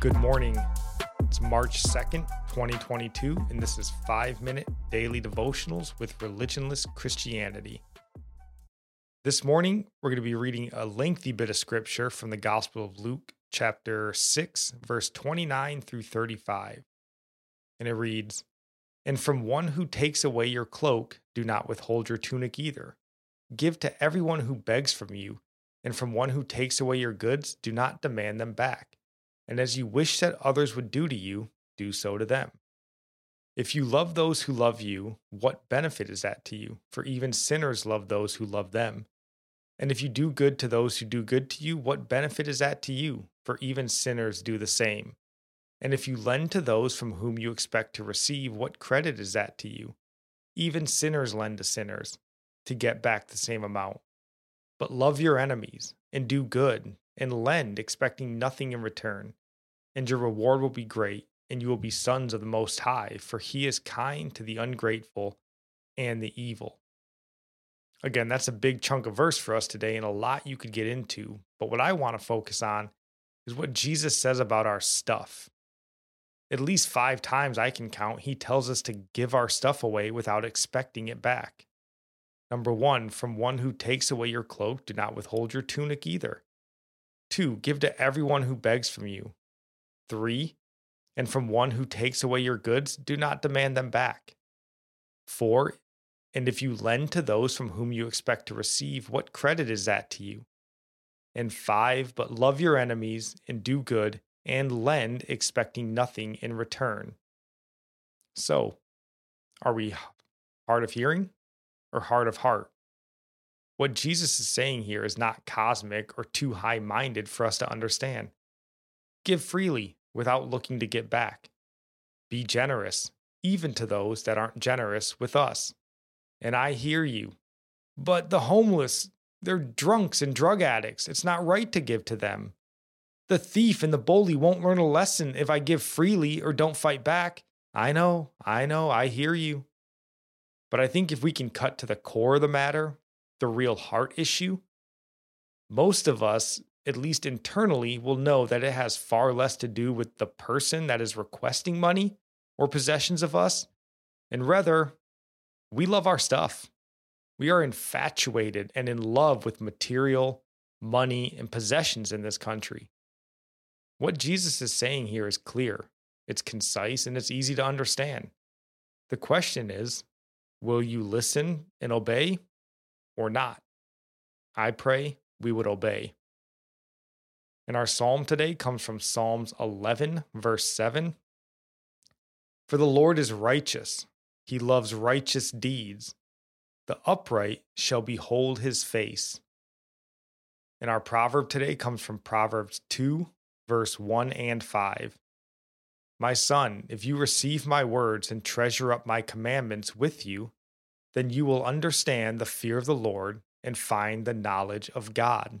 Good morning. It's March 2nd, 2022, and this is 5 Minute Daily Devotionals with Religionless Christianity. This morning, we're going to be reading a lengthy bit of scripture from the Gospel of Luke, chapter 6, verse 29 through 35. And it reads And from one who takes away your cloak, do not withhold your tunic either. Give to everyone who begs from you, and from one who takes away your goods, do not demand them back and as you wish that others would do to you, do so to them. If you love those who love you, what benefit is that to you? For even sinners love those who love them. And if you do good to those who do good to you, what benefit is that to you? For even sinners do the same. And if you lend to those from whom you expect to receive, what credit is that to you? Even sinners lend to sinners to get back the same amount. But love your enemies and do good and lend, expecting nothing in return and your reward will be great, and you will be sons of the Most High, for he is kind to the ungrateful and the evil. Again, that's a big chunk of verse for us today, and a lot you could get into. But what I want to focus on is what Jesus says about our stuff. At least five times I can count, he tells us to give our stuff away without expecting it back. Number one, from one who takes away your cloak, do not withhold your tunic either. Two, give to everyone who begs from you. 3. And from one who takes away your goods, do not demand them back. 4. And if you lend to those from whom you expect to receive, what credit is that to you? And 5. But love your enemies and do good and lend, expecting nothing in return. So, are we hard of hearing or hard of heart? What Jesus is saying here is not cosmic or too high minded for us to understand. Give freely, without looking to get back. Be generous, even to those that aren't generous with us. And I hear you. But the homeless, they're drunks and drug addicts. It's not right to give to them. The thief and the bully won't learn a lesson if I give freely or don't fight back. I know, I know, I hear you. But I think if we can cut to the core of the matter, the real heart issue, most of us at least internally, will know that it has far less to do with the person that is requesting money or possessions of us, and rather, we love our stuff. We are infatuated and in love with material, money, and possessions in this country. What Jesus is saying here is clear, it's concise, and it's easy to understand. The question is will you listen and obey or not? I pray we would obey. And our psalm today comes from Psalms 11, verse 7. For the Lord is righteous, he loves righteous deeds. The upright shall behold his face. And our proverb today comes from Proverbs 2, verse 1 and 5. My son, if you receive my words and treasure up my commandments with you, then you will understand the fear of the Lord and find the knowledge of God